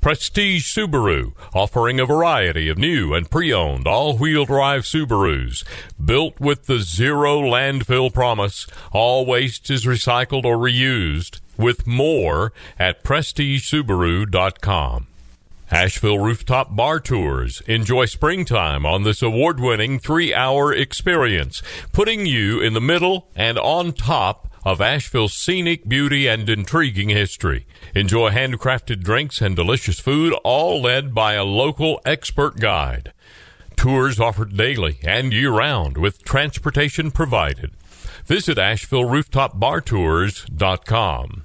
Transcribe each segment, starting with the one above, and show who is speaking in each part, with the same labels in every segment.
Speaker 1: Prestige Subaru, offering a variety of new and pre-owned all-wheel drive Subarus. Built with the zero landfill promise, all waste is recycled or reused. With more at prestigesubaru.com. Asheville Rooftop Bar Tours. Enjoy springtime on this award winning three hour experience, putting you in the middle and on top of Asheville's scenic beauty and intriguing history. Enjoy handcrafted drinks and delicious food, all led by a local expert guide. Tours offered daily and year round with transportation provided. Visit AshevilleRooftopBarTours.com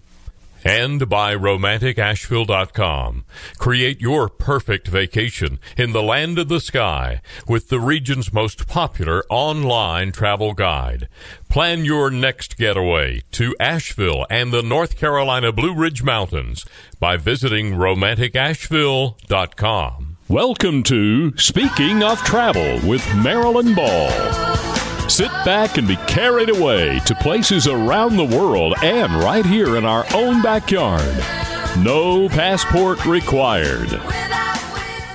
Speaker 1: and by romanticasheville.com. Create your perfect vacation in the land of the sky with the region's most popular online travel guide. Plan your next getaway to Asheville and the North Carolina Blue Ridge Mountains by visiting romanticasheville.com.
Speaker 2: Welcome to Speaking of Travel with Marilyn Ball. Sit back and be carried away to places around the world and right here in our own backyard. No passport required.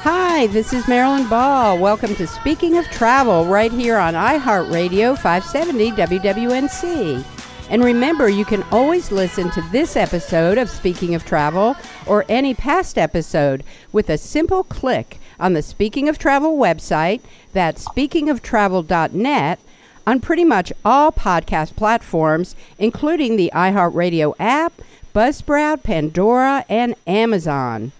Speaker 3: Hi, this is Marilyn Ball. Welcome to Speaking of Travel right here on iHeartRadio 570 WWNC. And remember, you can always listen to this episode of Speaking of Travel or any past episode with a simple click on the Speaking of Travel website. That's speakingoftravel.net on pretty much all podcast platforms, including the iHeartRadio app, Buzzsprout, Pandora, and Amazon.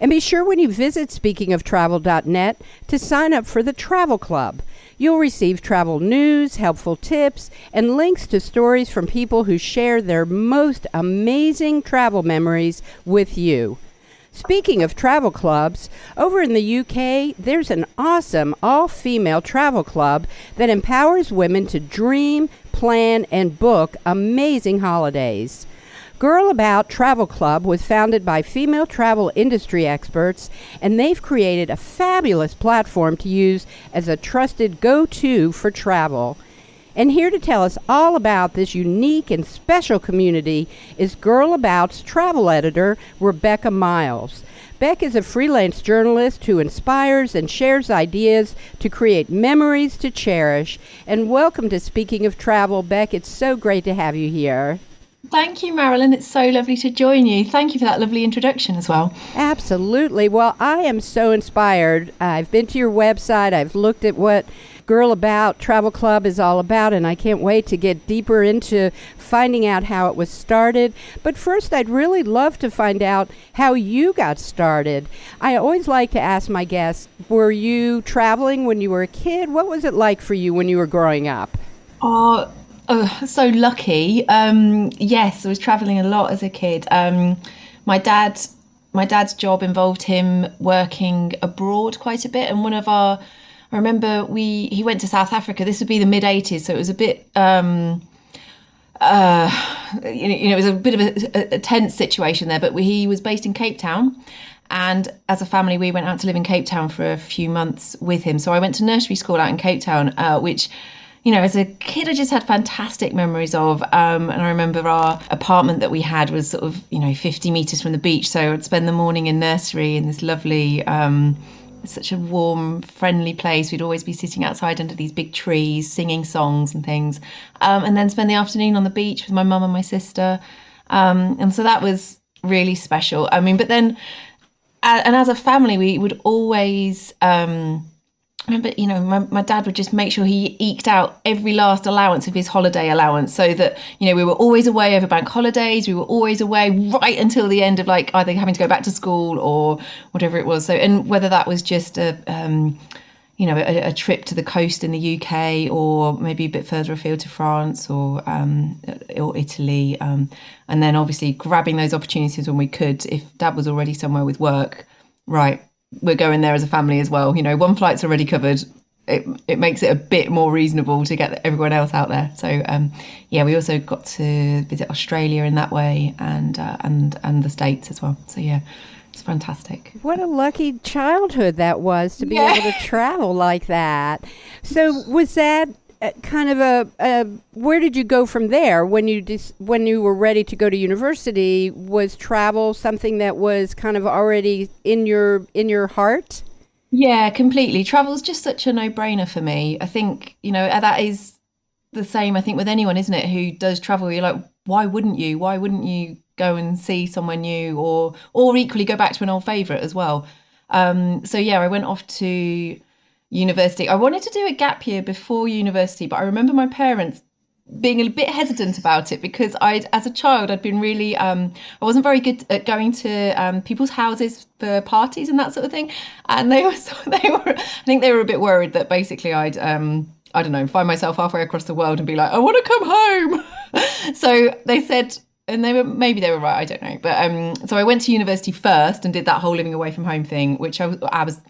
Speaker 3: And be sure when you visit speakingoftravel.net to sign up for the Travel Club. You'll receive travel news, helpful tips, and links to stories from people who share their most amazing travel memories with you. Speaking of travel clubs, over in the UK, there's an awesome all female travel club that empowers women to dream, plan, and book amazing holidays. Girl About Travel Club was founded by female travel industry experts, and they've created a fabulous platform to use as a trusted go to for travel. And here to tell us all about this unique and special community is Girl About's travel editor, Rebecca Miles. Beck is a freelance journalist who inspires and shares ideas to create memories to cherish. And welcome to Speaking of Travel, Beck. It's so great to have you here.
Speaker 4: Thank you, Marilyn. It's so lovely to join you. Thank you for that lovely introduction as well.
Speaker 3: Absolutely. Well, I am so inspired. I've been to your website, I've looked at what Girl About Travel Club is all about, and I can't wait to get deeper into finding out how it was started. But first, I'd really love to find out how you got started. I always like to ask my guests were you traveling when you were a kid? What was it like for you when you were growing up?
Speaker 4: Oh, oh so lucky. Um, yes, I was traveling a lot as a kid. Um, my dad my dad's job involved him working abroad quite a bit and one of our I remember we he went to South Africa. This would be the mid '80s, so it was a bit. Um, uh, you, know, it was a bit of a, a tense situation there. But we, he was based in Cape Town, and as a family, we went out to live in Cape Town for a few months with him. So I went to nursery school out in Cape Town, uh, which you know, as a kid, I just had fantastic memories of. Um, and I remember our apartment that we had was sort of, you know, 50 meters from the beach. So I'd spend the morning in nursery in this lovely, um, such a warm, friendly place. We'd always be sitting outside under these big trees, singing songs and things, um, and then spend the afternoon on the beach with my mum and my sister. Um, and so that was really special. I mean, but then, and as a family, we would always. Um, remember, you know, my, my dad would just make sure he eked out every last allowance of his holiday allowance so that, you know, we were always away over bank holidays. We were always away right until the end of like either having to go back to school or whatever it was. So, and whether that was just a, um, you know, a, a, trip to the coast in the UK or maybe a bit further afield to France or um, or Italy, um, and then obviously grabbing those opportunities when we could. If Dad was already somewhere with work, right, we're going there as a family as well. You know, one flight's already covered. it, it makes it a bit more reasonable to get everyone else out there. So um, yeah, we also got to visit Australia in that way, and uh, and and the states as well. So yeah, it's fantastic.
Speaker 3: What a lucky childhood that was to be yeah. able to travel like that. So was that kind of a, a, where did you go from there when you dis, when you were ready to go to university? Was travel something that was kind of already in your in your heart?
Speaker 4: Yeah completely. Travel's just such a no-brainer for me. I think you know that is the same i think with anyone isn't it who does travel. You're like why wouldn't you? Why wouldn't you go and see somewhere new or or equally go back to an old favorite as well? Um, so yeah i went off to university. I wanted to do a gap year before university, but I remember my parents being a bit hesitant about it because I, as a child, I'd been really, um, I wasn't very good at going to um, people's houses for parties and that sort of thing, and they were, they were, I think they were a bit worried that basically I'd, um, I don't know, find myself halfway across the world and be like, I want to come home. so they said, and they were maybe they were right, I don't know, but um, so I went to university first and did that whole living away from home thing, which I I was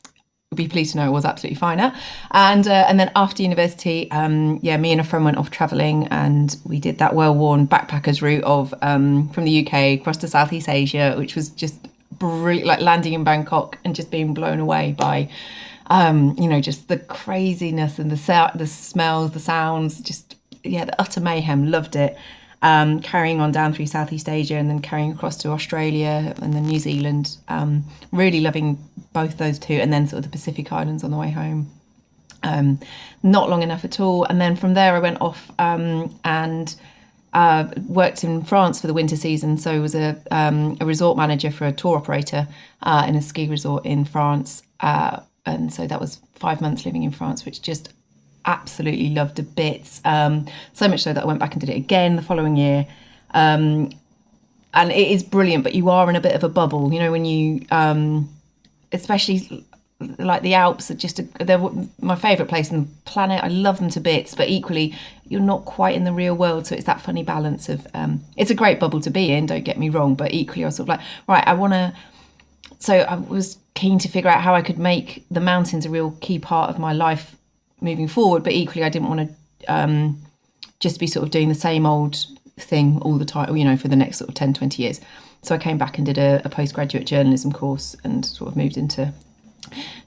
Speaker 4: be pleased to know was absolutely fine at. And uh, and then after university, um, yeah, me and a friend went off travelling, and we did that well-worn backpackers route of um, from the UK across to Southeast Asia, which was just brilliant, like landing in Bangkok and just being blown away by. Um, you know, just the craziness and the the smells, the sounds, just yeah, the utter mayhem. Loved it um, carrying on down through Southeast Asia and then carrying across to Australia and then New Zealand. Um, really loving both those two, and then sort of the Pacific Islands on the way home. Um, not long enough at all. And then from there, I went off um, and uh, worked in France for the winter season. So I was a, um, a resort manager for a tour operator uh, in a ski resort in France. Uh, and so that was five months living in France, which just absolutely loved to bits. Um, so much so that I went back and did it again the following year. Um, and it is brilliant, but you are in a bit of a bubble, you know, when you, um, especially like the Alps are just a, they're my favourite place on the planet. I love them to bits, but equally you're not quite in the real world, so it's that funny balance of um, it's a great bubble to be in. Don't get me wrong, but equally I was sort of like, right, I want to. So I was keen to figure out how I could make the mountains a real key part of my life moving forward. But equally, I didn't want to um, just be sort of doing the same old thing all the time, you know, for the next sort of 10, 20 years. So I came back and did a, a postgraduate journalism course and sort of moved into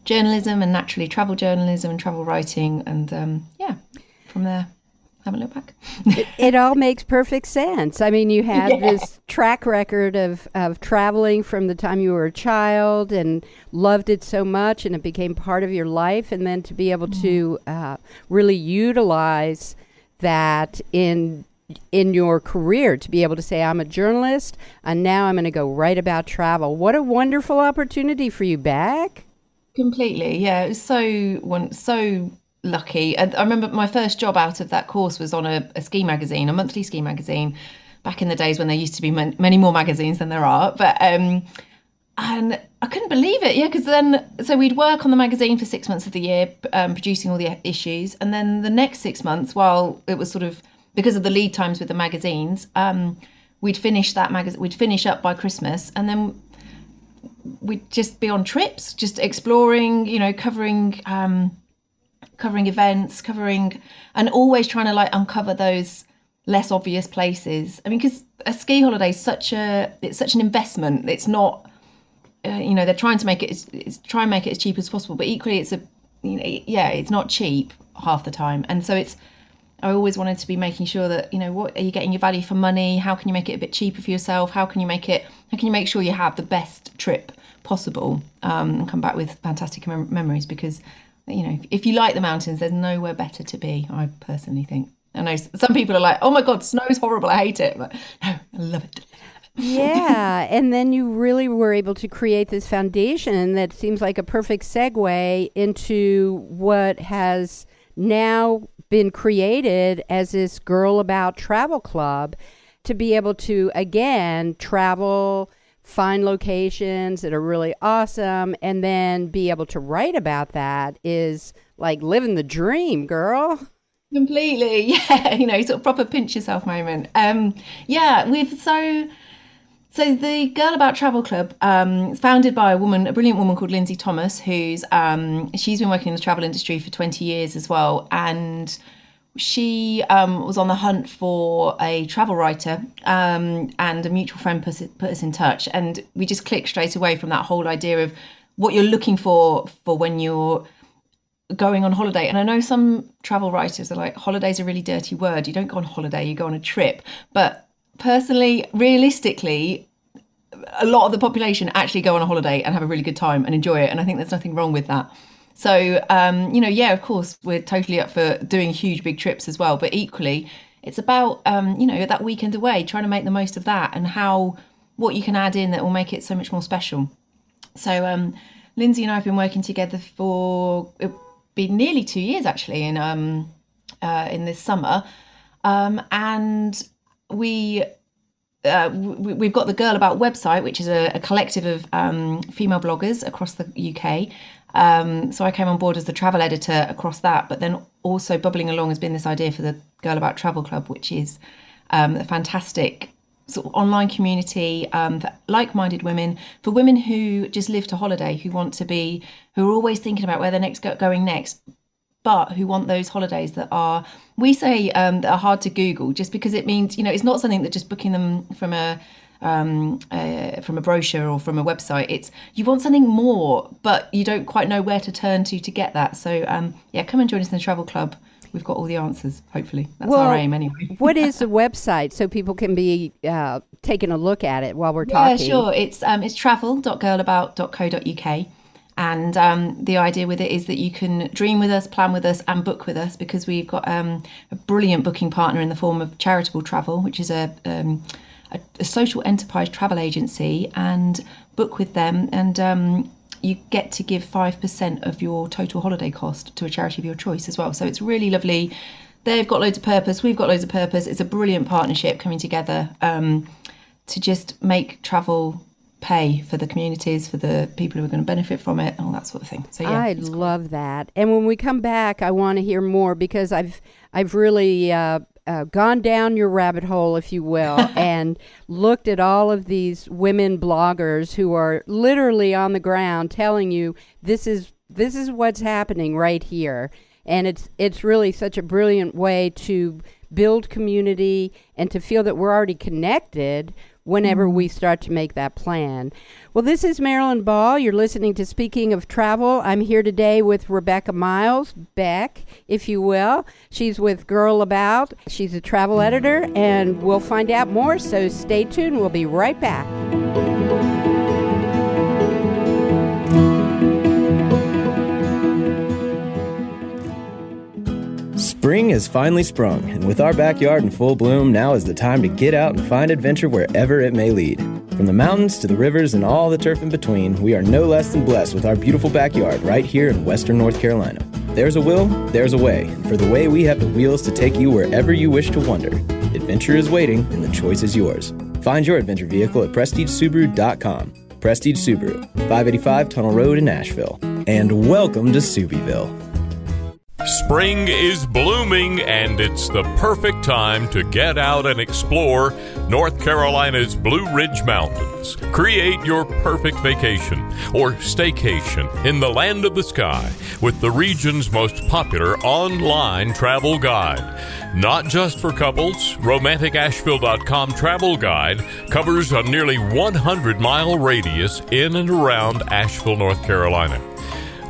Speaker 4: journalism and naturally travel journalism and travel writing. And um, yeah, from there haven't looked Beck.
Speaker 3: it, it, all makes perfect sense. I mean, you had yeah. this track record of, of traveling from the time you were a child and loved it so much, and it became part of your life. And then to be able mm. to uh, really utilize that in in your career to be able to say I'm a journalist and now I'm going to go write about travel. What a wonderful opportunity for you back.
Speaker 4: Completely. Yeah, it was so so lucky. I, I remember my first job out of that course was on a, a, ski magazine, a monthly ski magazine, back in the days when there used to be man, many more magazines than there are. But um, and I couldn't believe it, yeah, because then so we'd work on the magazine for six months of the year, um, producing all the issues, and then the next six months, while it was sort of because of the lead times with the magazines, um, we'd finish that magazine, we'd finish up by Christmas, and then we'd just be on trips, just exploring, you know, covering um, covering events, covering, and always trying to like uncover those less obvious places. I mean, because a ski holiday is such a it's such an investment. It's not, uh, you know, they're trying to make it it's, it's try and make it as cheap as possible, but equally it's a, you know, yeah, it's not cheap half the time, and so it's. I always wanted to be making sure that you know what are you getting your value for money? How can you make it a bit cheaper for yourself? How can you make it? How can you make sure you have the best trip possible um, and come back with fantastic mem- memories? Because you know, if you like the mountains, there's nowhere better to be. I personally think. I know some people are like, "Oh my god, snow's horrible. I hate it." But no, I love it.
Speaker 3: yeah, and then you really were able to create this foundation that seems like a perfect segue into what has now been created as this Girl About Travel Club to be able to again travel find locations that are really awesome and then be able to write about that is like living the dream, girl.
Speaker 4: Completely. Yeah. You know, sort of proper pinch yourself moment. Um, yeah, we've so So the Girl About Travel Club, um, founded by a woman, a brilliant woman called Lindsay Thomas, who's um, she's been working in the travel industry for 20 years as well, and she um, was on the hunt for a travel writer, um, and a mutual friend put, put us in touch, and we just clicked straight away from that whole idea of what you're looking for for when you're going on holiday. And I know some travel writers are like, holiday's a really dirty word. You don't go on holiday, you go on a trip. But personally, realistically, a lot of the population actually go on a holiday and have a really good time and enjoy it. And I think there's nothing wrong with that. So, um, you know, yeah, of course, we're totally up for doing huge, big trips as well. But equally, it's about, um, you know, that weekend away, trying to make the most of that and how, what you can add in that will make it so much more special. So, um, Lindsay and I have been working together for it been nearly two years actually in um uh, in this summer, um, and we uh, we, have got the Girl About website, which is a, a collective of um, female bloggers across the UK. Um, so I came on board as the travel editor across that, but then also bubbling along has been this idea for the Girl About Travel Club, which is um, a fantastic sort of online community um, for like-minded women, for women who just live to holiday, who want to be, who are always thinking about where they're next going next, but who want those holidays that are we say um, that are hard to Google, just because it means you know it's not something that just booking them from a um, uh, from a brochure or from a website. It's you want something more, but you don't quite know where to turn to to get that. So um, yeah, come and join us in the travel club we've got all the answers. Hopefully, that's well, our aim anyway.
Speaker 3: what is the website so people can be uh, taking a look at it while we're
Speaker 4: talking?
Speaker 3: Yeah,
Speaker 4: sure. It's um, it's travel.girlabout.co.uk. And um, the idea with it is that you can dream with us, plan with us, and book with us because we've got um, a brilliant booking partner in the form of Charitable Travel, which is a, um, a, a social enterprise travel agency, and book with them. And um, you get to give 5% of your total holiday cost to a charity of your choice as well. So it's really lovely. They've got loads of purpose, we've got loads of purpose. It's a brilliant partnership coming together um, to just make travel pay for the communities, for the people who are going to benefit from it, and all that sort of thing. So yeah,
Speaker 3: I love cool. that. And when we come back, I want to hear more because I've I've really uh, uh, gone down your rabbit hole, if you will, and looked at all of these women bloggers who are literally on the ground telling you this is this is what's happening right here, and it's it's really such a brilliant way to build community and to feel that we're already connected whenever we mm-hmm. start to make that plan. Well, this is Marilyn Ball. You're listening to Speaking of Travel. I'm here today with Rebecca Miles, Beck, if you will. She's with Girl About. She's a travel editor, and we'll find out more, so stay tuned. We'll be right back.
Speaker 5: Spring has finally sprung, and with our backyard in full bloom, now is the time to get out and find adventure wherever it may lead. From the mountains to the rivers and all the turf in between, we are no less than blessed with our beautiful backyard right here in western North Carolina. There's a will, there's a way, and for the way we have the wheels to take you wherever you wish to wander. Adventure is waiting, and the choice is yours. Find your adventure vehicle at PrestigeSubaru.com. Prestige Subaru, 585 Tunnel Road in Asheville. And welcome to Subieville.
Speaker 1: Spring is blooming, and it's the perfect time to get out and explore North Carolina's Blue Ridge Mountains. Create your perfect vacation or staycation in the land of the sky with the region's most popular online travel guide. Not just for couples, RomanticAsheville.com travel guide covers a nearly 100 mile radius in and around Asheville, North Carolina.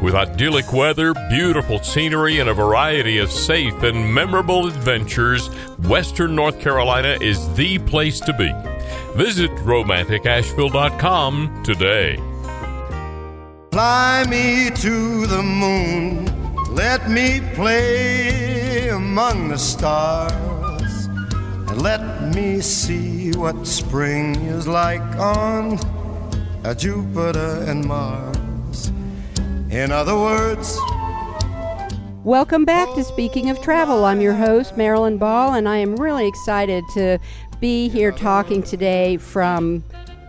Speaker 1: With idyllic weather, beautiful scenery, and a variety of safe and memorable adventures, Western North Carolina is the place to be. Visit romanticasheville.com today.
Speaker 6: Fly me to the moon, let me play among the stars, and let me see what spring is like on Jupiter and Mars. In other words,
Speaker 3: Welcome back to Speaking of Travel. I'm your host, Marilyn Ball, and I am really excited to be here talking today from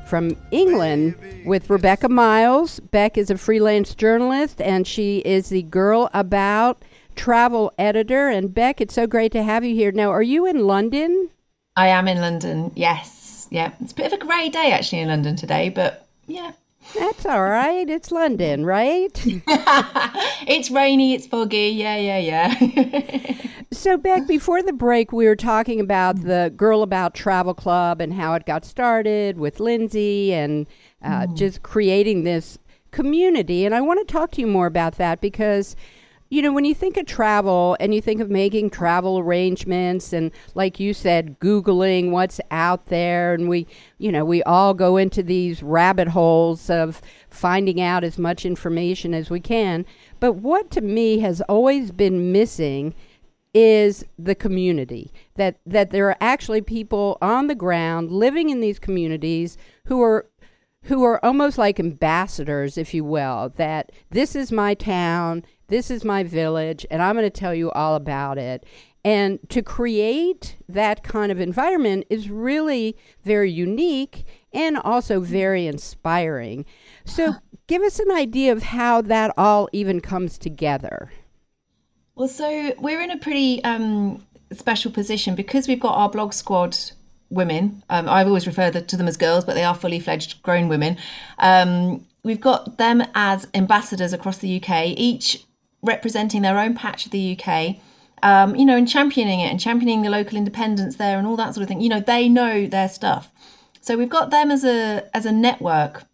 Speaker 3: from England with Rebecca Miles. Beck is a freelance journalist and she is the Girl About travel editor. And Beck, it's so great to have you here. Now, are you in London?
Speaker 4: I am in London, yes. yeah, it's a bit of a grey day actually in London today, but yeah.
Speaker 3: That's all right. It's London, right?
Speaker 4: it's rainy, it's foggy. Yeah, yeah, yeah.
Speaker 3: so, Beck, before the break, we were talking about the Girl About Travel Club and how it got started with Lindsay and uh, mm. just creating this community. And I want to talk to you more about that because you know, when you think of travel and you think of making travel arrangements and, like you said, Googling what's out there, and we, you know, we all go into these rabbit holes of finding out as much information as we can. But what to me has always been missing is the community that that there are actually people on the ground living in these communities who are who are almost like ambassadors if you will that this is my town this is my village, and I'm going to tell you all about it. And to create that kind of environment is really very unique and also very inspiring. So, give us an idea of how that all even comes together.
Speaker 4: Well, so we're in a pretty um, special position because we've got our blog squad women. Um, I've always referred to them as girls, but they are fully fledged grown women. Um, we've got them as ambassadors across the UK. Each representing their own patch of the UK, um, you know, and championing it and championing the local independence there and all that sort of thing. You know, they know their stuff. So we've got them as a as a network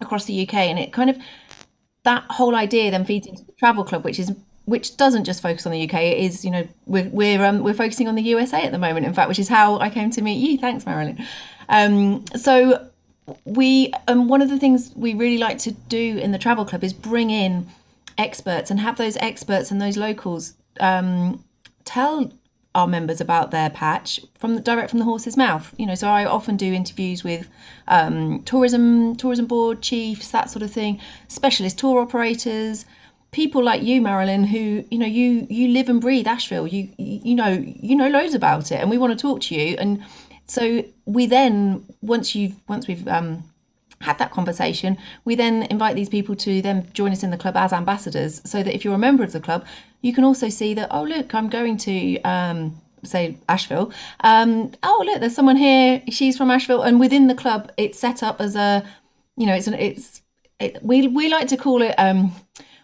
Speaker 4: across the UK, and it kind of that whole idea then feeds into the travel club, which is which doesn't just focus on the UK. It is, you know, we're we're um, we're focusing on the USA at the moment. In fact, which is how I came to meet you. Thanks, Marilyn. Um, so we um, one of the things we really like to do in the travel club is bring in experts and have those experts and those locals um, tell our members about their patch from the direct from the horse's mouth. You know, so I often do interviews with um, tourism tourism board chiefs, that sort of thing, specialist tour operators, people like you, Marilyn, who you know you you live and breathe Asheville. You you know you know loads about it, and we want to talk to you. And so we then once you've once we've um, had that conversation, we then invite these people to then join us in the club as ambassadors so that if you're a member of the club, you can also see that, oh, look, I'm going to, um, say, Asheville. Um, oh, look, there's someone here, she's from Asheville. And within the club, it's set up as a, you know, it's an, it's, it, we, we like to call it, um,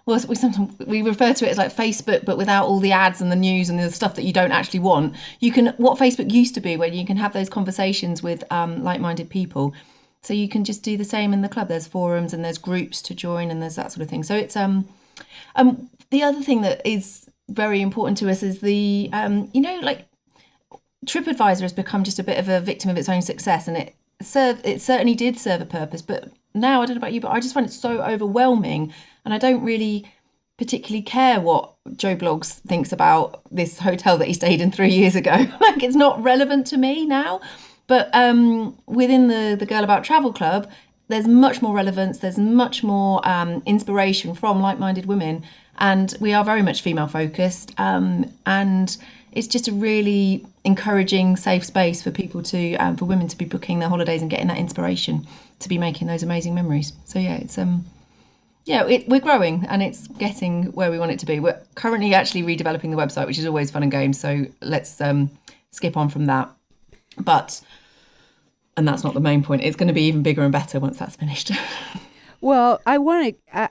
Speaker 4: well, we sometimes we refer to it as like Facebook, but without all the ads and the news and the stuff that you don't actually want. You can what Facebook used to be, where you can have those conversations with um, like-minded people. So you can just do the same in the club. There's forums and there's groups to join and there's that sort of thing. So it's um um the other thing that is very important to us is the um you know like TripAdvisor has become just a bit of a victim of its own success and it served it certainly did serve a purpose but now I don't know about you but I just find it so overwhelming and I don't really particularly care what Joe Bloggs thinks about this hotel that he stayed in three years ago. like it's not relevant to me now. But um, within the the Girl About Travel Club, there's much more relevance. There's much more um, inspiration from like-minded women, and we are very much female focused. Um, and it's just a really encouraging, safe space for people to, um, for women to be booking their holidays and getting that inspiration to be making those amazing memories. So yeah, it's um, yeah, it, we're growing and it's getting where we want it to be. We're currently actually redeveloping the website, which is always fun and games. So let's um, skip on from that. But and that's not the main point. It's going to be even bigger and better once that's finished.
Speaker 3: well, I want to.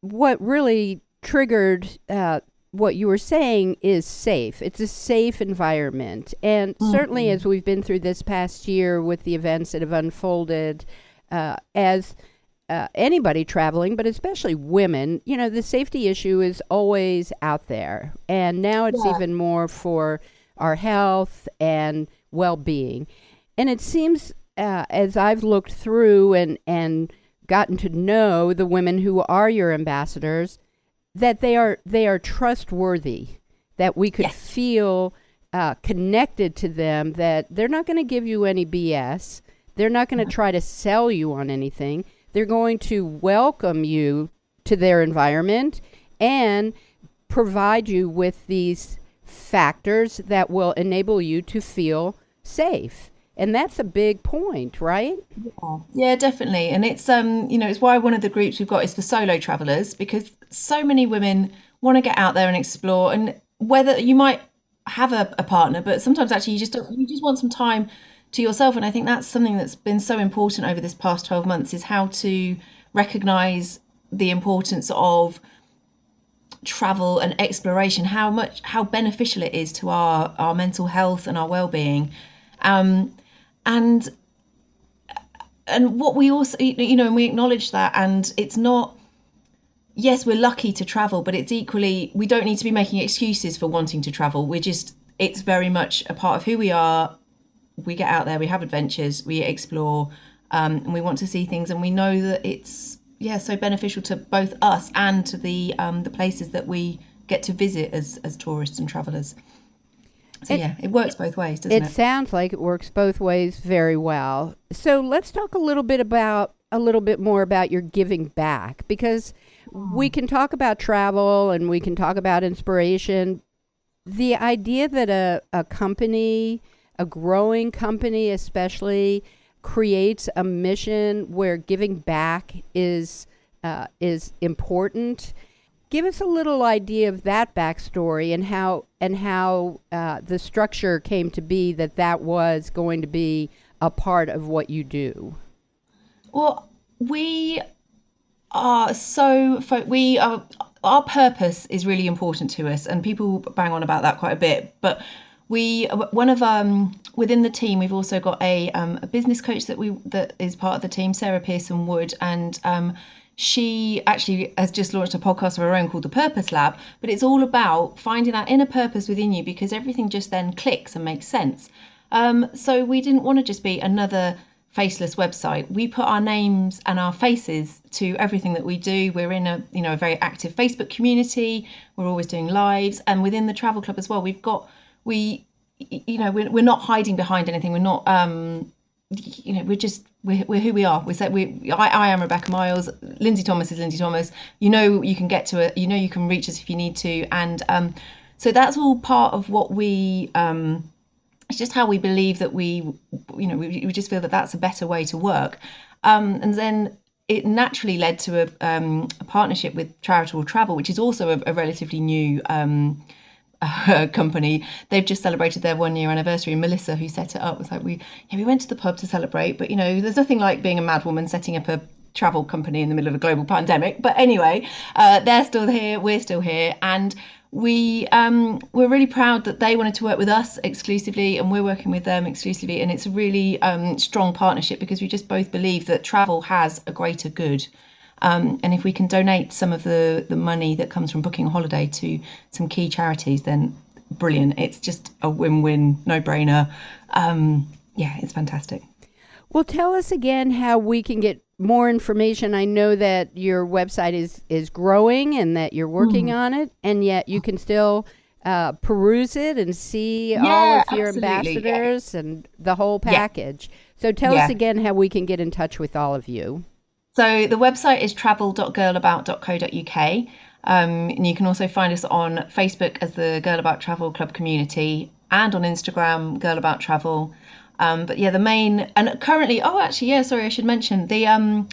Speaker 3: What really triggered uh, what you were saying is safe. It's a safe environment, and mm-hmm. certainly as we've been through this past year with the events that have unfolded, uh, as uh, anybody traveling, but especially women, you know, the safety issue is always out there, and now it's yeah. even more for our health and well-being. And it seems uh, as I've looked through and and gotten to know the women who are your ambassadors, that they are they are trustworthy, that we could yes. feel uh, connected to them, that they're not going to give you any BS, they're not going to try to sell you on anything. They're going to welcome you to their environment and provide you with these factors that will enable you to feel safe and that's a big point right
Speaker 4: yeah. definitely and it's um you know it's why one of the groups we've got is for solo travelers because so many women want to get out there and explore and whether you might have a, a partner but sometimes actually you just don't, you just want some time to yourself. And I think that's something that's been so important over this past 12 months is how to recognize the importance of travel and exploration how much how beneficial it is to our our mental health and our well-being um and and what we also you know and we acknowledge that and it's not yes we're lucky to travel but it's equally we don't need to be making excuses for wanting to travel. We're just it's very much a part of who we are. We get out there we have adventures we explore um, and we want to see things and we know that it's yeah so beneficial to both us and to the um, the places that we get to visit as as tourists and travelers so it, yeah it works both ways doesn't it
Speaker 3: it? sounds like it works both ways very well. So let's talk a little bit about a little bit more about your giving back because we can talk about travel and we can talk about inspiration. The idea that a, a company a growing company especially creates a mission where giving back is uh, is important. Give us a little idea of that backstory and how and how uh, the structure came to be that that was going to be a part of what you do.
Speaker 4: Well, we are so fo- we are our purpose is really important to us, and people bang on about that quite a bit, but we one of um within the team we've also got a um, a business coach that we that is part of the team sarah pearson wood and um she actually has just launched a podcast of her own called the purpose lab but it's all about finding that inner purpose within you because everything just then clicks and makes sense. Um so we didn't want to just be another faceless website. We put our names and our faces to everything that we do. We're in a you know a very active facebook community. We're always doing lives. And within the travel club as well we've got we you know we're, we're not hiding behind anything. We're not um you know we're just we're, we're who we are. We said we I, I am rebecca miles. Lindsay thomas is lindsay thomas. You know you can get to it you know you can reach us if you need to. And um so that's all part of what we um it's just how we believe that we you know we, we just feel that that's a better way to work. Um and then it naturally led to a, um, a partnership with charitable travel which is also a, a relatively new um company they've just celebrated their one year anniversary. Melissa who set it up was like we yeah we went to the pub to celebrate but you know there's nothing like being a mad woman setting up a travel company in the middle of a global pandemic. But anyway uh, they're still here we're still here. And we um, we're really proud that they wanted to work with us exclusively and we're working with them exclusively. And it's a really um, strong partnership because we just both believe that travel has a greater good um, and if we can donate some of the, the money that comes from booking a holiday to some key charities, then brilliant. It's just a win win, no brainer. Um, yeah, it's fantastic.
Speaker 3: Well, tell us again how we can get more information. I know that your website is, is growing and that you're working mm. on it, and yet you can still uh, peruse it and see
Speaker 4: yeah,
Speaker 3: all of your ambassadors yeah. and the whole package. Yeah. So tell us again how we can get in touch with all of you.
Speaker 4: So the website is travel.girlabout.co.uk. Um, and you can also find us on Facebook as the Girl About Travel Club community and on Instagram, Girl About Travel. Um, but yeah, the main and currently, oh, actually, yeah, sorry, I should mention the um,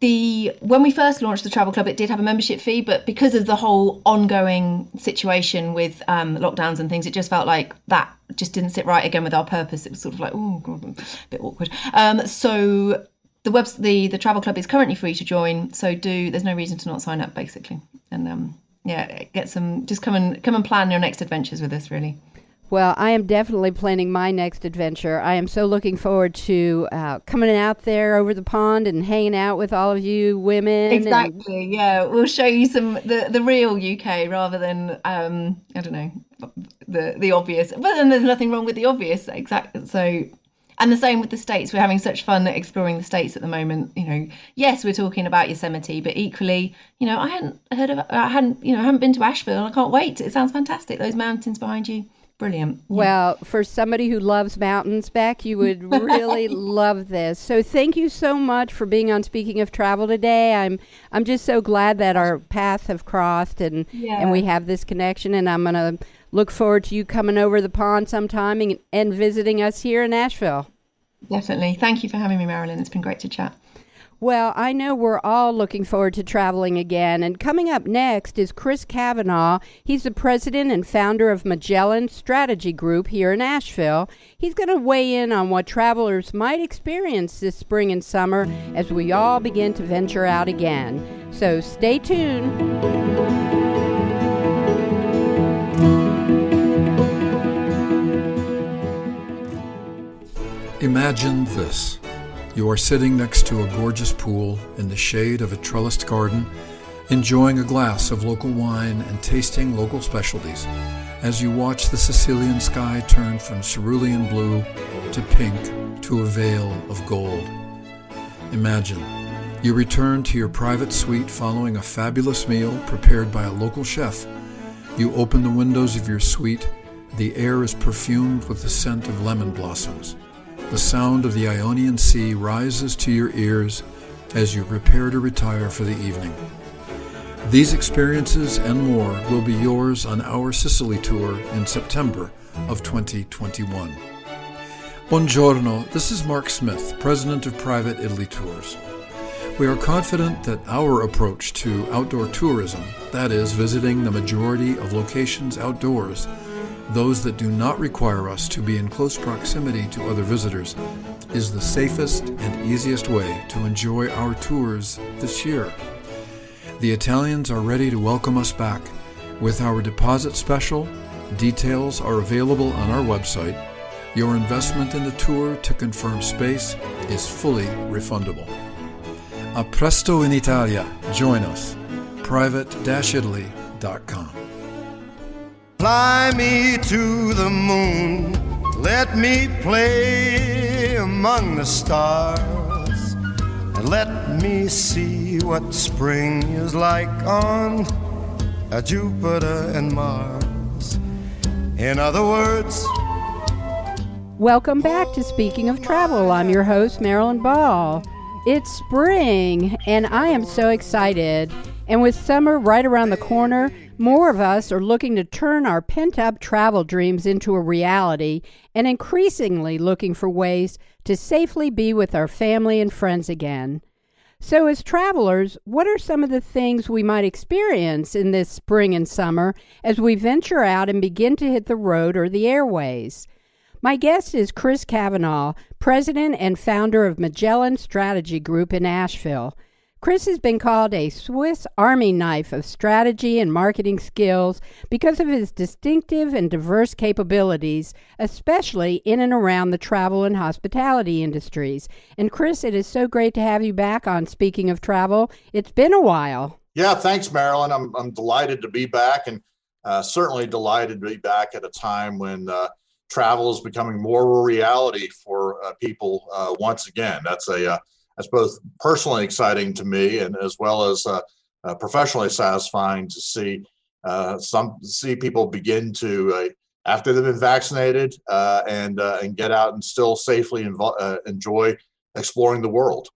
Speaker 4: the when we first launched the travel club, it did have a membership fee, but because of the whole ongoing situation with um, lockdowns and things, it just felt like that just didn't sit right again with our purpose. It was sort of like, oh, God, a bit awkward. Um, so the web the the travel club is currently free to join so do there's no reason to not sign up basically and um yeah get some just come and come and plan your next adventures with us really
Speaker 3: well, I am definitely planning my next adventure. I am so looking forward to uh, coming out there over the pond and hanging out with all of you women.
Speaker 4: Exactly. And... Yeah, we'll show you some the the real UK rather than um, I don't know the the obvious. But then there's nothing wrong with the obvious. Exactly. So and the same with the states. We're having such fun exploring the states at the moment. You know, yes, we're talking about Yosemite, but equally, you know, I hadn't heard of, I hadn't, you know, I haven't been to Asheville. And I can't wait. It sounds fantastic. Those mountains behind you. Brilliant.
Speaker 3: Well, for somebody who loves mountains, Beck, you would really love this. So thank you so much for being on Speaking of Travel today. I'm I'm just so glad that our paths have crossed and yeah. and we have this connection. And I'm gonna look forward to you coming over the pond sometime and, and visiting us here in Asheville.
Speaker 4: Definitely. Thank you for having me, Marilyn. It's been great to chat.
Speaker 3: Well, I know we're all looking forward to traveling again. And coming up next is Chris Kavanaugh. He's the president and founder of Magellan Strategy Group here in Asheville. He's going to weigh in on what travelers might experience this spring and summer as we all begin to venture out again. So stay tuned.
Speaker 7: Imagine this. You are sitting next to a gorgeous pool in the shade of a trellised garden, enjoying a glass of local wine and tasting local specialties as you watch the Sicilian sky turn from cerulean blue to pink to a veil of gold. Imagine you return to your private suite following a fabulous meal prepared by a local chef. You open the windows of your suite. The air is perfumed with the scent of lemon blossoms. The sound of the Ionian Sea rises to your ears as you prepare to retire for the evening. These experiences and more will be yours on our Sicily tour in September of 2021. Buongiorno, this is Mark Smith, President of Private Italy Tours. We are confident that our approach to outdoor tourism, that is, visiting the majority of locations outdoors, those that do not require us to be in close proximity to other visitors, is the safest and easiest way to enjoy our tours this year. The Italians are ready to welcome us back. With our deposit special, details are available on our website. Your investment in the tour to confirm space is fully refundable. A presto in Italia. Join us. private-italy.com.
Speaker 6: Fly me to the moon, let me play among the stars, and let me see what spring is like on Jupiter and Mars. In other words,
Speaker 3: Welcome back to Speaking of Travel. I'm your host, Marilyn Ball. It's spring, and I am so excited. And with summer right around the corner, more of us are looking to turn our pent up travel dreams into a reality and increasingly looking for ways to safely be with our family and friends again. So, as travelers, what are some of the things we might experience in this spring and summer as we venture out and begin to hit the road or the airways? My guest is Chris Kavanaugh, president and founder of Magellan Strategy Group in Asheville. Chris has been called a Swiss Army knife of strategy and marketing skills because of his distinctive and diverse capabilities, especially in and around the travel and hospitality industries. And Chris, it is so great to have you back on Speaking of Travel. It's been a while.
Speaker 8: Yeah, thanks, Marilyn. I'm, I'm delighted to be back and uh, certainly delighted to be back at a time when uh, travel is becoming more of a reality for uh, people uh, once again. That's a uh, that's both personally exciting to me and as well as uh, uh, professionally satisfying to see uh, some see people begin to uh, after they've been vaccinated uh, and uh, and get out and still safely invo- enjoy exploring the world.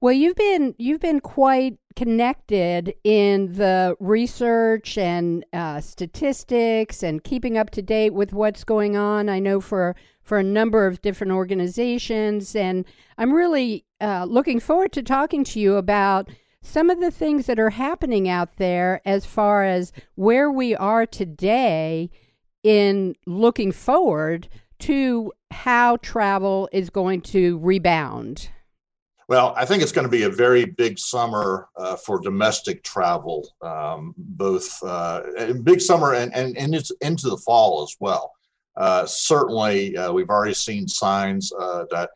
Speaker 3: Well, you've been you've been quite connected in the research and statistics and keeping up to date with what's going on. I know for for a number of different organizations. And I'm really uh, looking forward to talking to you about some of the things that are happening out there as far as where we are today in looking forward to how travel is going to rebound.
Speaker 8: Well, I think it's going to be a very big summer uh, for domestic travel, um, both uh, big summer and, and, and it's into the fall as well. Uh, certainly, uh, we've already seen signs uh, that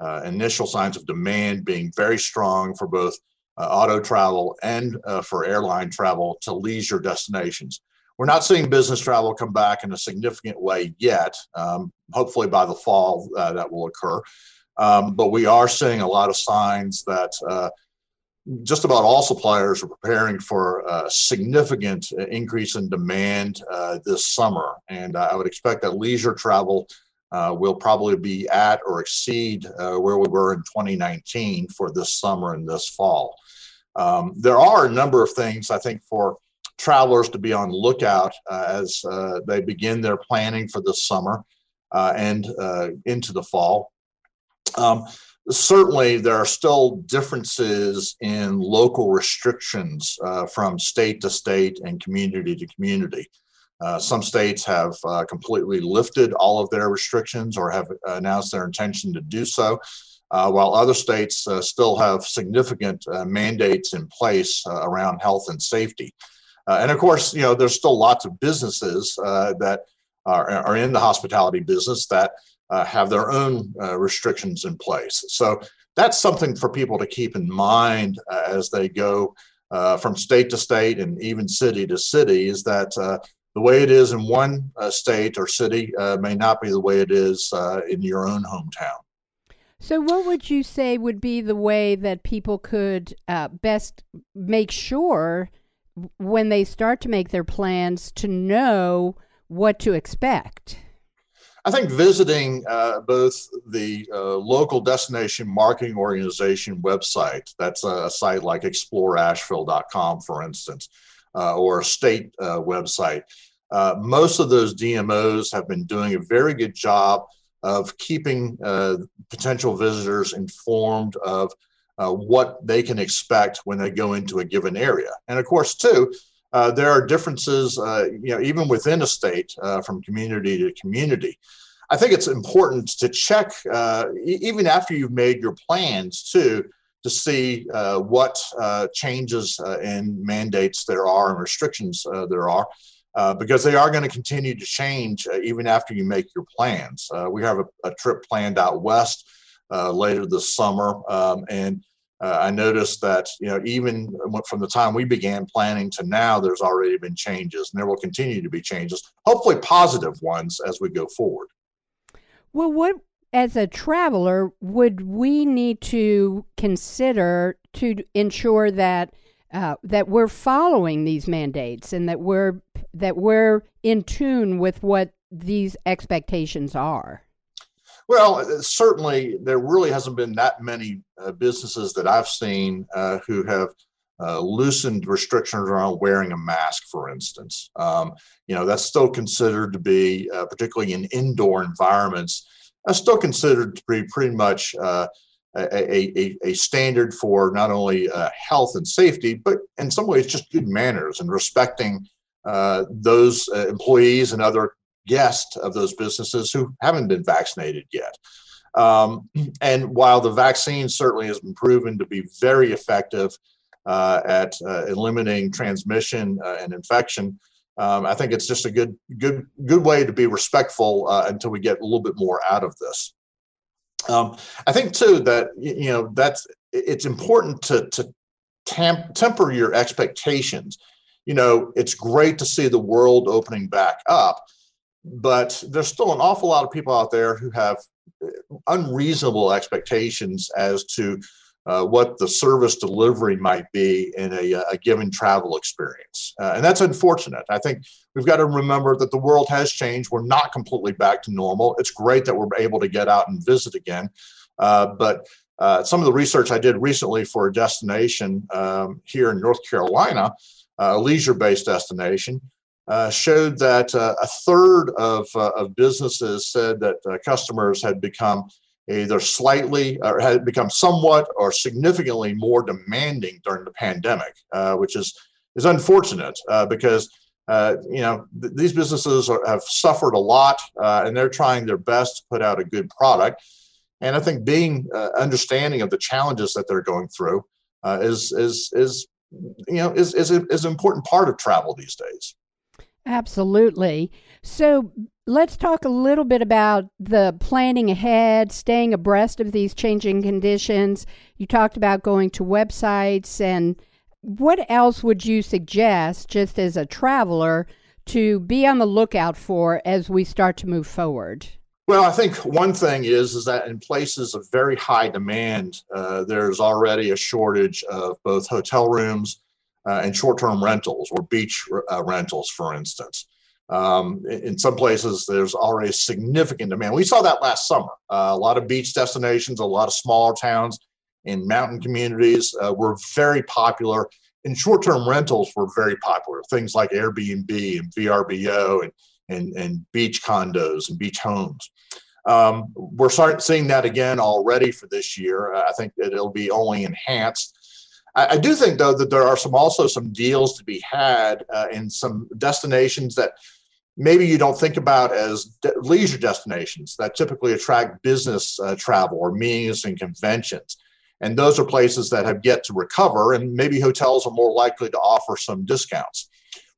Speaker 8: uh, initial signs of demand being very strong for both uh, auto travel and for airline travel to leisure destinations. We're not seeing business travel come back in a significant way yet. Um, hopefully, by the fall, that will occur. Um, but we are seeing a lot of signs that just about all suppliers are preparing for a significant increase in demand uh, this summer. And I would expect that leisure travel uh, will probably be at or exceed uh, where we were in 2019 for this summer and this fall. Um, there are a number of things I think for travelers to be on lookout uh, as uh, they begin their planning for this summer uh, and into the fall. Um, certainly there are still differences in local restrictions uh, from state to state and community to community. Uh, some states have uh, completely lifted all of their restrictions or have announced their intention to do so, uh, while other states uh, still have significant uh, mandates in place around health and safety. and of course, you know, there's still lots of businesses that are, are in the hospitality business that uh, have their own uh, restrictions in place. So that's something for people to keep in mind uh, as they go uh, from state to state and even city to city is that uh, the way it is in one uh, state or city may not be the way it is in your own hometown.
Speaker 3: So, what would you say would be the way that people could best make sure when they start to make their plans to know what to expect?
Speaker 8: I think visiting uh, both the uh, local destination marketing organization website, that's a, site like exploreasheville.com, for instance, uh, or a state uh, website, uh, most of those DMOs have been doing a very good job of keeping uh, potential visitors informed of what they can expect when they go into a given area. And of course, too, uh, there are differences, uh, you know, even within a state uh, from community to community. I think it's important to check, uh, even after you've made your plans, too, to see uh, what changes and mandates there are and restrictions there are. because they are going to continue to change even after you make your plans. we have a, a, trip planned out west later this summer, um, and uh, I noticed that you know even from the time we began planning to now, there's already been changes, and there will continue to be changes. Hopefully, positive ones as we go forward.
Speaker 3: Well, what as a traveler would we need to consider to ensure that uh, that we're following these mandates and that we're that we're in tune with what these expectations are?
Speaker 8: Well, uh, certainly there really hasn't been that many uh, businesses that I've seen uh, who have uh, loosened restrictions around wearing a mask, for instance. Um, you know, that's still considered to be, uh, particularly in indoor environments, that's still considered to be pretty much uh, a, a, a, standard for not only health and safety, but in some ways just good manners and respecting those employees and other guests of those businesses who haven't been vaccinated yet. Um, and while the vaccine certainly has been proven to be very effective uh, at uh, eliminating transmission uh, and infection, um, I think it's just a good, good, good way to be respectful uh, until we get a little bit more out of this. Um, I think too that you know that's it's important to to temper your expectations. You know, it's great to see the world opening back up, but there's still an awful lot of people out there who have uh, unreasonable expectations as to uh, what the service delivery might be in a, uh, a given travel experience. Uh, and that's unfortunate. I think we've got to remember that the world has changed. We're not completely back to normal. It's great that we're able to get out and visit again. Uh, but uh, some of the research I did recently for a destination um, here in North Carolina, a leisure based destination, uh, showed that uh, a third of, uh, of businesses said that uh, customers had become either slightly or had become somewhat or significantly more demanding during the pandemic, uh, which is is unfortunate because you know th- these businesses are, have suffered a lot and they're trying their best to put out a good product. And I think being understanding of the challenges that they're going through is is is you know is is, a, is an important part of travel these days.
Speaker 3: Absolutely. So let's talk a little bit about the planning ahead, staying abreast of these changing conditions. You talked about going to websites, and what else would you suggest, just as a traveler, to be on the lookout for as we start to move forward?
Speaker 8: Well, I think one thing is is that in places of very high demand, uh, there's already a shortage of both hotel rooms uh, and short-term rentals or beach uh, rentals, for instance. Um, in some places, there's already significant demand. We saw that last summer. Uh, a lot of beach destinations, a lot of smaller towns in mountain communities uh, were very popular, and short-term rentals were very popular. Things like Airbnb and VRBO and and, and beach condos and beach homes. Um, we're starting seeing that again already for this year. Uh, I think that it'll be only enhanced. I, I, do think though that there are some also some deals to be had uh, in some destinations that maybe you don't think about as de- leisure destinations that typically attract business uh, travel or meetings and conventions. And those are places that have yet to recover, and maybe hotels are more likely to offer some discounts.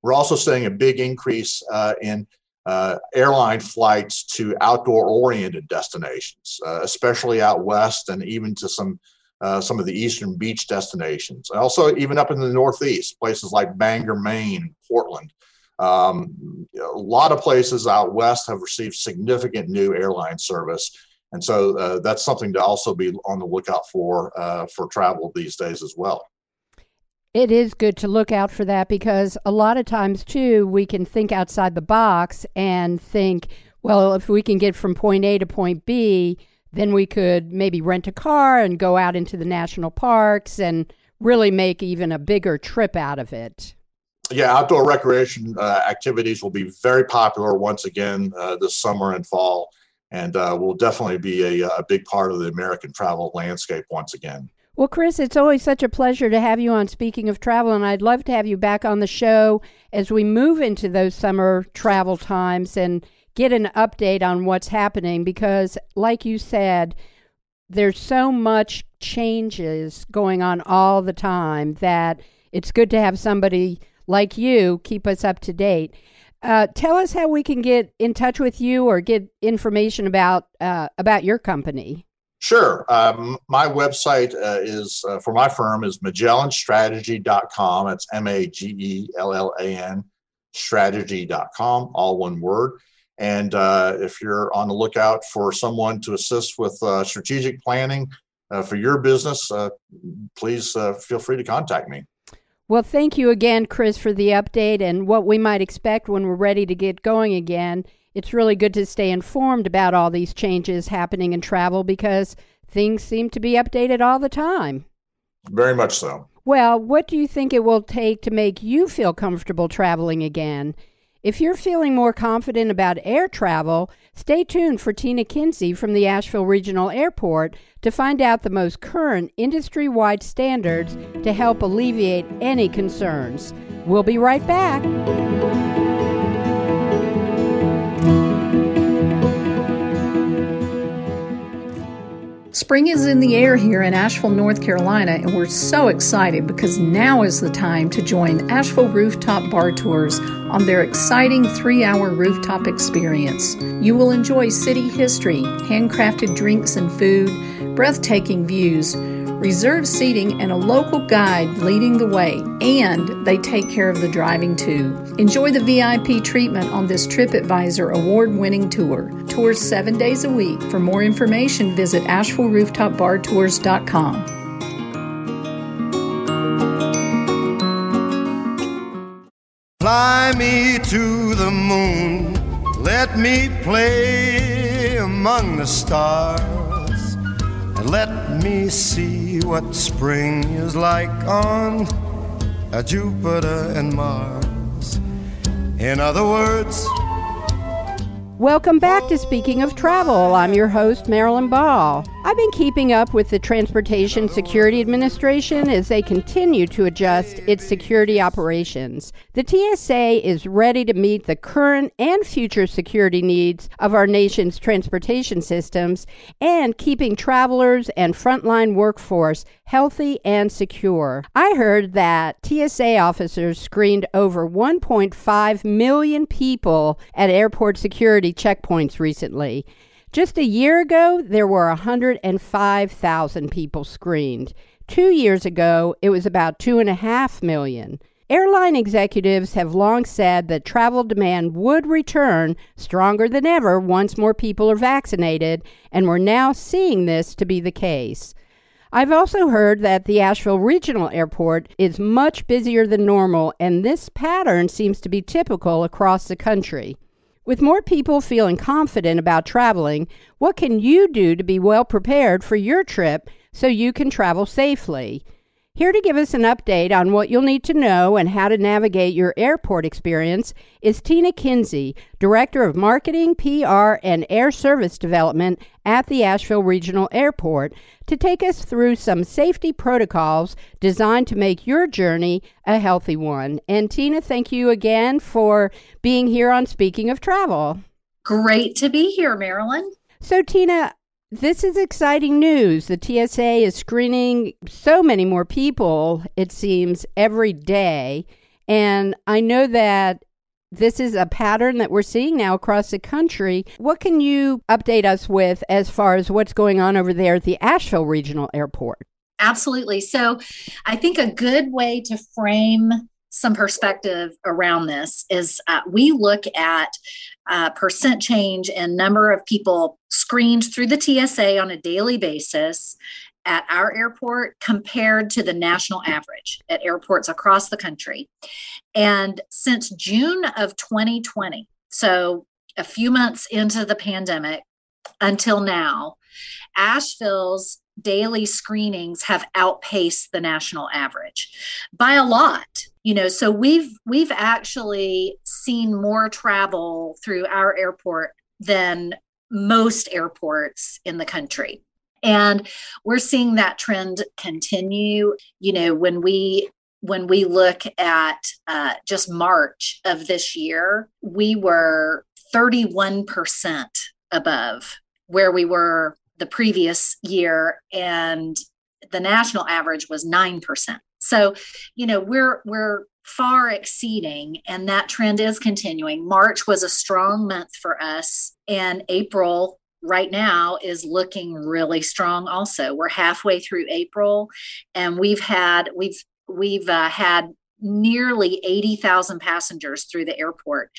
Speaker 8: We're also seeing a big increase uh, in uh, airline flights to outdoor oriented destinations, uh, especially out west and even to some uh, some of the eastern beach destinations. Also, even up in the Northeast, places like Bangor, Maine, Portland. Um, a lot of places out west have received significant new airline service. And so uh, that's something to also be on the lookout for uh, for travel these days as well.
Speaker 3: It is good to look out for that because a lot of times, too, we can think outside the box and think, well, if we can get from point A to point B, then we could maybe rent a car and go out into the national parks and really make even a bigger trip out of it.
Speaker 8: Yeah, outdoor recreation uh, activities will be very popular once again uh, this summer and fall, and uh, will definitely be a, a big part of the American travel landscape once again.
Speaker 3: Well, Chris, it's always such a pleasure to have you on Speaking of Travel, and I'd love to have you back on the show as we move into those summer travel times and get an update on what's happening because, like you said, there's so much changes going on all the time that it's good to have somebody like you keep us up to date. Uh, tell us how we can get in touch with you or get information about uh, about your company.
Speaker 8: Sure. Um, my website uh, is uh, for my firm is MagellanStrategy.com. It's M A G E L L A N strategy.com, all one word. And uh, if you're on the lookout for someone to assist with uh, strategic planning uh, for your business, uh, please feel free to contact me.
Speaker 3: Well, thank you again, Chris, for the update and what we might expect when we're ready to get going again it's really good to stay informed about all these changes happening in travel because things seem to be updated all the time.
Speaker 8: Very much so.
Speaker 3: Well, what do you think it will take to make you feel comfortable traveling again? If you're feeling more confident about air travel, stay tuned for Tina Kinsey from the Asheville Regional Airport to find out the most current industry wide standards to help alleviate any concerns. We'll be right back.
Speaker 9: Spring is in the air here in Asheville, North Carolina, and we're so excited because now is the time to join Asheville Rooftop Bar Tours on their exciting three hour rooftop experience. You will enjoy city history, handcrafted drinks and food, breathtaking views reserved seating, and a local guide leading the way, and they take care of the driving too. Enjoy the VIP treatment on this TripAdvisor award winning tour. Tours seven days a week. For more information, visit AshevilleRooftopBarTours.com.
Speaker 6: Fly me to the moon, let me play among the stars let me see what spring is like on Jupiter and Mars. In other words,
Speaker 3: Welcome back to Speaking of Travel. I'm your host, Marilyn Ball. I've been keeping up with the Transportation Security Administration as they continue to adjust its security operations. The TSA is ready to meet the current and future security needs of our nation's transportation systems and keeping travelers and frontline workforce healthy and secure. I heard that TSA officers screened over 1.5 million people at airport security checkpoints recently. Just a year ago, there were 105,000 people screened. Two years ago, it was about 2.5 million. Airline executives have long said that travel demand would return stronger than ever once more people are vaccinated, and we're now seeing this to be the case. I've also heard that the Asheville Regional Airport is much busier than normal, and this pattern seems to be typical across the country. With more people feeling confident about traveling, what can you do to be well prepared for your trip so you can travel safely? Here to give us an update on what you'll need to know and how to navigate your airport experience is Tina Kinsey, Director of Marketing, PR, and Air Service Development at the Asheville Regional Airport, to take us through some safety protocols designed to make your journey a healthy one. And Tina, thank you again for being here on Speaking of Travel.
Speaker 10: Great to be here, Marilyn.
Speaker 3: So, Tina, this is exciting news. The TSA is screening so many more people, it seems, every day. And I know that this is a pattern that we're seeing now across the country. What can you update us with as far as what's going on over there at the Asheville Regional Airport?
Speaker 10: Absolutely. So, I think a good way to frame some perspective around this is uh, we look at uh, percent change and number of people screened through the TSA on a daily basis at our airport compared to the national average at airports across the country. And since June of 2020, so a few months into the pandemic until now, Asheville's daily screenings have outpaced the national average by a lot you know so we've we've actually seen more travel through our airport than most airports in the country and we're seeing that trend continue you know when we when we look at uh, just march of this year we were 31% above where we were the previous year and the national average was 9%. So, you know, we're we're far exceeding and that trend is continuing. March was a strong month for us and April right now is looking really strong also. We're halfway through April and we've had we've we've uh, had nearly 80,000 passengers through the airport.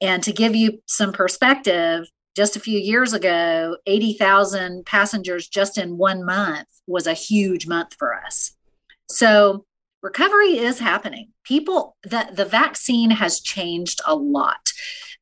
Speaker 10: And to give you some perspective, just a few years ago, 80,000 passengers just in one month was a huge month for us. So recovery is happening. People, the, the vaccine has changed a lot.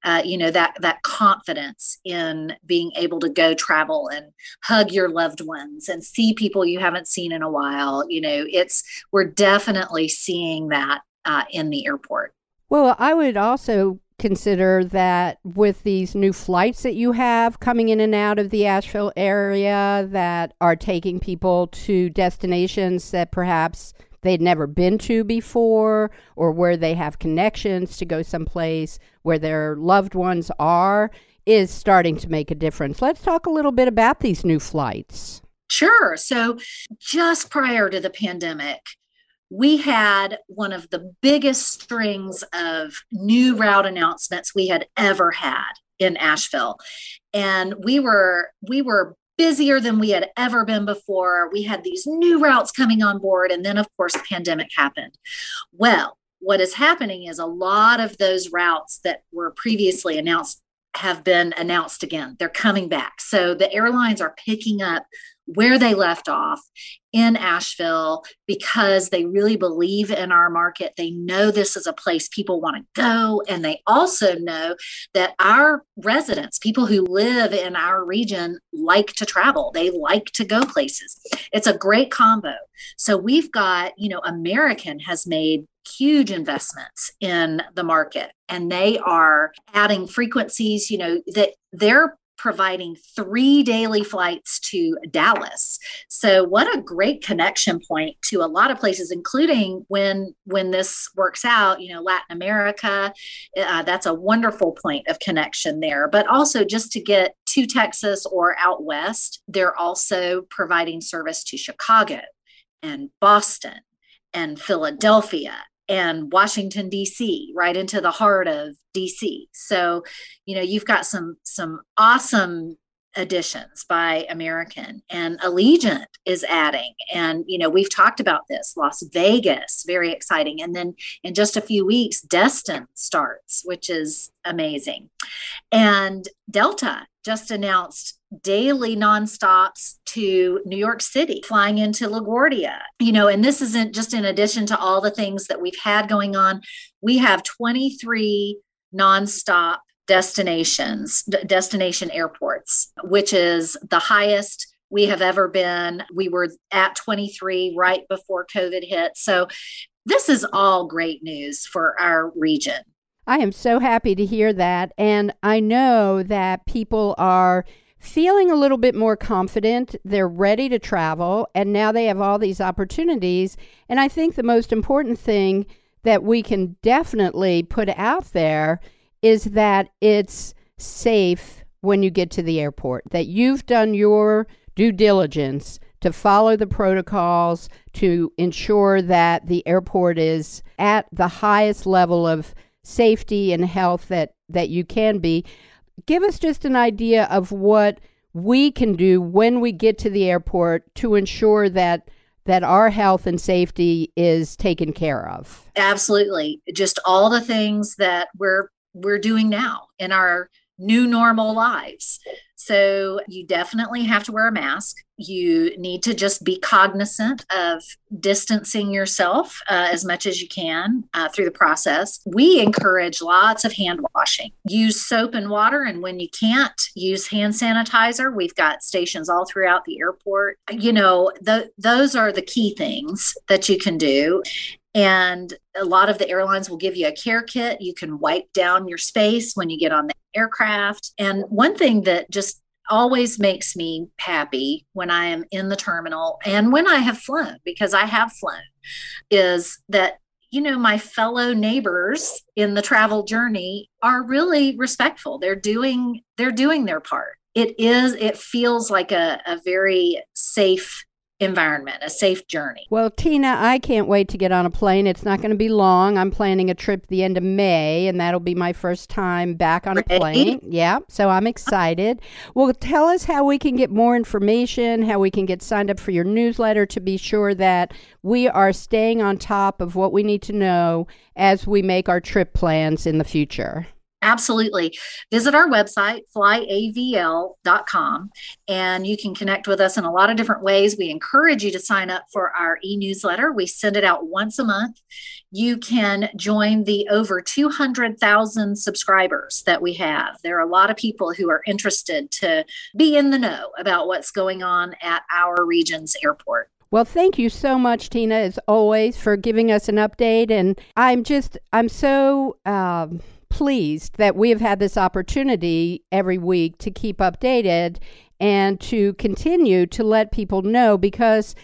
Speaker 10: Uh, you know that that confidence in being able to go travel and hug your loved ones and see people you haven't seen in a while you know it's we're definitely seeing that uh, in the airport
Speaker 3: well i would also consider that with these new flights that you have coming in and out of the Asheville area that are taking people to destinations that perhaps they'd never been to before or where they have connections to go someplace where their loved ones are is starting to make a difference. Let's talk a little bit about these new flights.
Speaker 10: Sure. So, just prior to the pandemic, we had one of the biggest strings of new route announcements we had ever had in Asheville. And we were we were busier than we had ever been before. We had these new routes coming on board and then of course the pandemic happened. Well, what is happening is a lot of those routes that were previously announced have been announced again. They're coming back. So the airlines are picking up where they left off in Asheville because they really believe in our market. They know this is a place people want to go. And they also know that our residents, people who live in our region, like to travel. They like to go places. It's a great combo. So we've got, you know, American has made huge investments in the market and they are adding frequencies you know that they're providing three daily flights to Dallas. So what a great connection point to a lot of places, including when when this works out. You know, Latin America. Uh, that's a wonderful point of connection there. But also just to get to Texas or out west, they're also providing service to Chicago and Boston and Philadelphia and Washington D.C. right into the heart of D.C. So, you know, you've got some some awesome additions by American and Allegiant is adding. And, you know, we've talked about this Las Vegas, very exciting. And then in just a few weeks, Destin starts, which is amazing. And Delta just announced daily nonstops to New York City, flying into LaGuardia. You know, and this isn't just in addition to all the things that we've had going on. We have 23 nonstop destinations, destination airports, which is the highest we have ever been. We were at 23 right before COVID hit. So this is all great news for our region.
Speaker 3: I am so happy to hear that. And I know that people are feeling a little bit more confident. They're ready to travel, and now they have all these opportunities. And I think the most important thing that we can definitely put out there is that it's safe when you get to the airport, that you've done your due diligence to follow the protocols to ensure that the airport is at the highest level of safety and health that, that you can be give us just an idea of what we can do when we get to the airport to ensure that that our health and safety is taken care of.
Speaker 10: Absolutely. Just all the things that we're we're doing now in our new normal lives. So you definitely have to wear a mask. You need to just be cognizant of distancing yourself uh, as much as you can uh, through the process. We encourage lots of hand washing. Use soap and water, and when you can't, use hand sanitizer. We've got stations all throughout the airport. You know, the, those are the key things that you can do. And a lot of the airlines will give you a care kit. You can wipe down your space when you get on the aircraft. And one thing that just always makes me happy when I am in the terminal and when I have flown, because I have flown, is that you know my fellow neighbors in the travel journey are really respectful they're doing they're doing their part it is it feels like a, a very safe environment, a safe journey.
Speaker 3: Well, Tina, I can't wait to get on a plane. It's not going to be long. I'm planning a trip the end of May, and that'll be my first time back on a plane. Yeah, so I'm excited. Well, tell us how we can get more information, how we can get signed up for your newsletter to be sure that we are staying on top of what we need to know as we make our trip plans in the future.
Speaker 10: Absolutely. Visit our website, flyavl.com, and you can connect with us in a lot of different ways. We encourage you to sign up for our e newsletter. We send it out once a month. You can join the over 200,000 subscribers that we have. There are a lot of people who are interested to be in the know about what's going on at our region's airport.
Speaker 3: Well, thank you so much, Tina, as always, for giving us an update. And I'm just, I'm so. Um, pleased that we have had this opportunity every week to keep updated and to continue to let people know because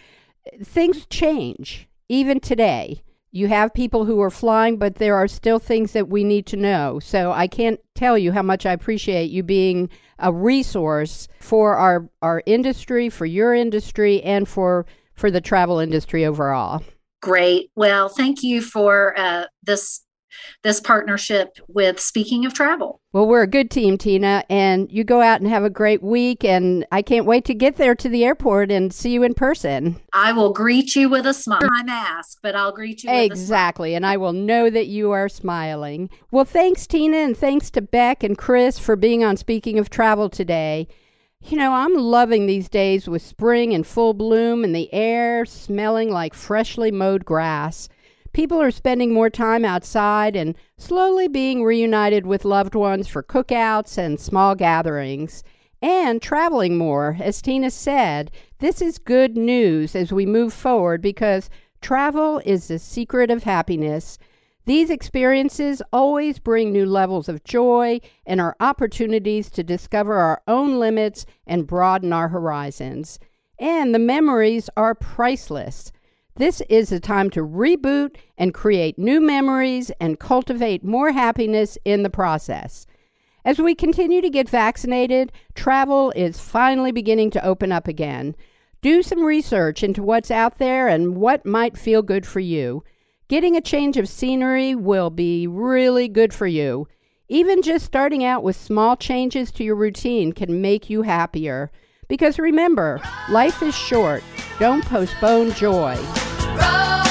Speaker 3: things change even today. You have people who are flying, but there are still things that we need to know. So I can't tell you how much I appreciate you being a resource for our, our industry, for your industry, and for, for the travel industry overall.
Speaker 10: Great. Well, thank you for uh, this this partnership with Speaking of Travel.
Speaker 3: Well, we're a good team, Tina, and you go out and have a great week. And I can't wait to get there to the airport and see you in person.
Speaker 10: I will greet you with a smile. My mask, but I'll greet you
Speaker 3: exactly, and I will know that you are smiling. Well, thanks, Tina, and thanks to Beck and Chris for being on Speaking of Travel today. You know, I'm loving these days with spring in full bloom and the air smelling like freshly mowed grass. People are spending more time outside and slowly being reunited with loved ones for cookouts and small gatherings. And traveling more. As Tina said, this is good news as we move forward because travel is the secret of happiness. These experiences always bring new levels of joy and are opportunities to discover our own limits and broaden our horizons. And the memories are priceless. This is a time to reboot and create new memories and cultivate more happiness in the process. As we continue to get vaccinated, travel is finally beginning to open up again. Do some research into what's out there and what might feel good for you. Getting a change of scenery will be really good for you. Even just starting out with small changes to your routine can make you happier. Because remember, life is short. Don't postpone joy road.